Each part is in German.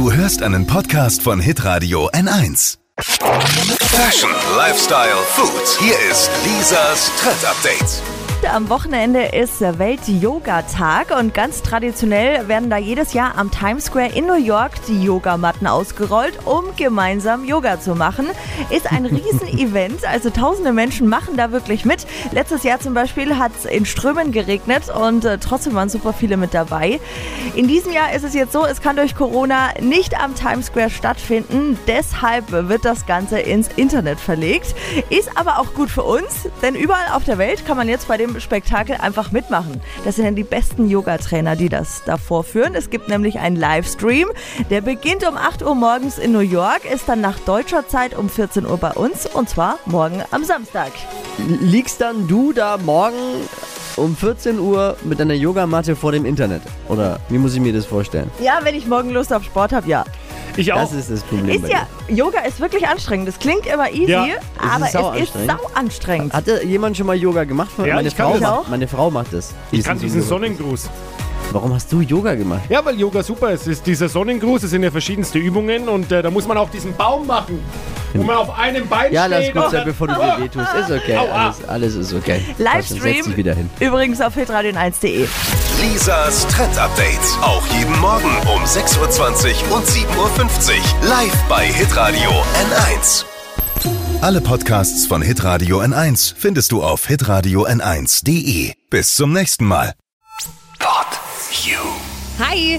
Du hörst einen Podcast von Hitradio N1. Fashion, Lifestyle, Food. Hier ist Lisas Trend Update. Am Wochenende ist Welt-Yoga-Tag und ganz traditionell werden da jedes Jahr am Times Square in New York die Yogamatten ausgerollt, um gemeinsam Yoga zu machen. Ist ein Riesenevent, also tausende Menschen machen da wirklich mit. Letztes Jahr zum Beispiel hat es in Strömen geregnet und äh, trotzdem waren super viele mit dabei. In diesem Jahr ist es jetzt so, es kann durch Corona nicht am Times Square stattfinden, deshalb wird das Ganze ins Internet verlegt. Ist aber auch gut für uns, denn überall auf der Welt kann man jetzt bei dem Spektakel einfach mitmachen. Das sind dann die besten Yoga-Trainer, die das da vorführen. Es gibt nämlich einen Livestream, der beginnt um 8 Uhr morgens in New York, ist dann nach deutscher Zeit um 14 Uhr bei uns und zwar morgen am Samstag. Liegst dann du da morgen um 14 Uhr mit deiner Yogamatte vor dem Internet? Oder wie muss ich mir das vorstellen? Ja, wenn ich morgen Lust auf Sport habe, ja. Ich auch. Das ist das Problem. Ist bei ja, Yoga ist wirklich anstrengend. Das klingt immer easy, Ja. aber Es ist sau es ist anstrengend. sau anstrengend. Hatte jemand schon mal Yoga gemacht? Ja, meine, ich kann Frau das. macht, auch. meine Frau macht das. Ich kann diesen Sonnengruß. Warum hast du Yoga gemacht? Ja, weil Yoga super ist. Es ist dieser Sonnengruß, es sind ja verschiedenste Übungen und äh, da muss man auch diesen Baum machen, wo man auf einem Bein Ja, lass steht. gut und sein, dann- bevor du dir wehtust. Ist okay. Alles, alles ist okay. Setz Livestream dich wieder hin. übrigens auf hitradio1.de. Lisas Trend Update. Auch jeden Morgen um 6.20 Uhr und 7.50 Uhr. Live bei Hitradio N1. Alle Podcasts von Hitradio N1 findest du auf hitradio n1.de. Bis zum nächsten Mal. Pod You. Hi!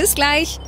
Bis gleich.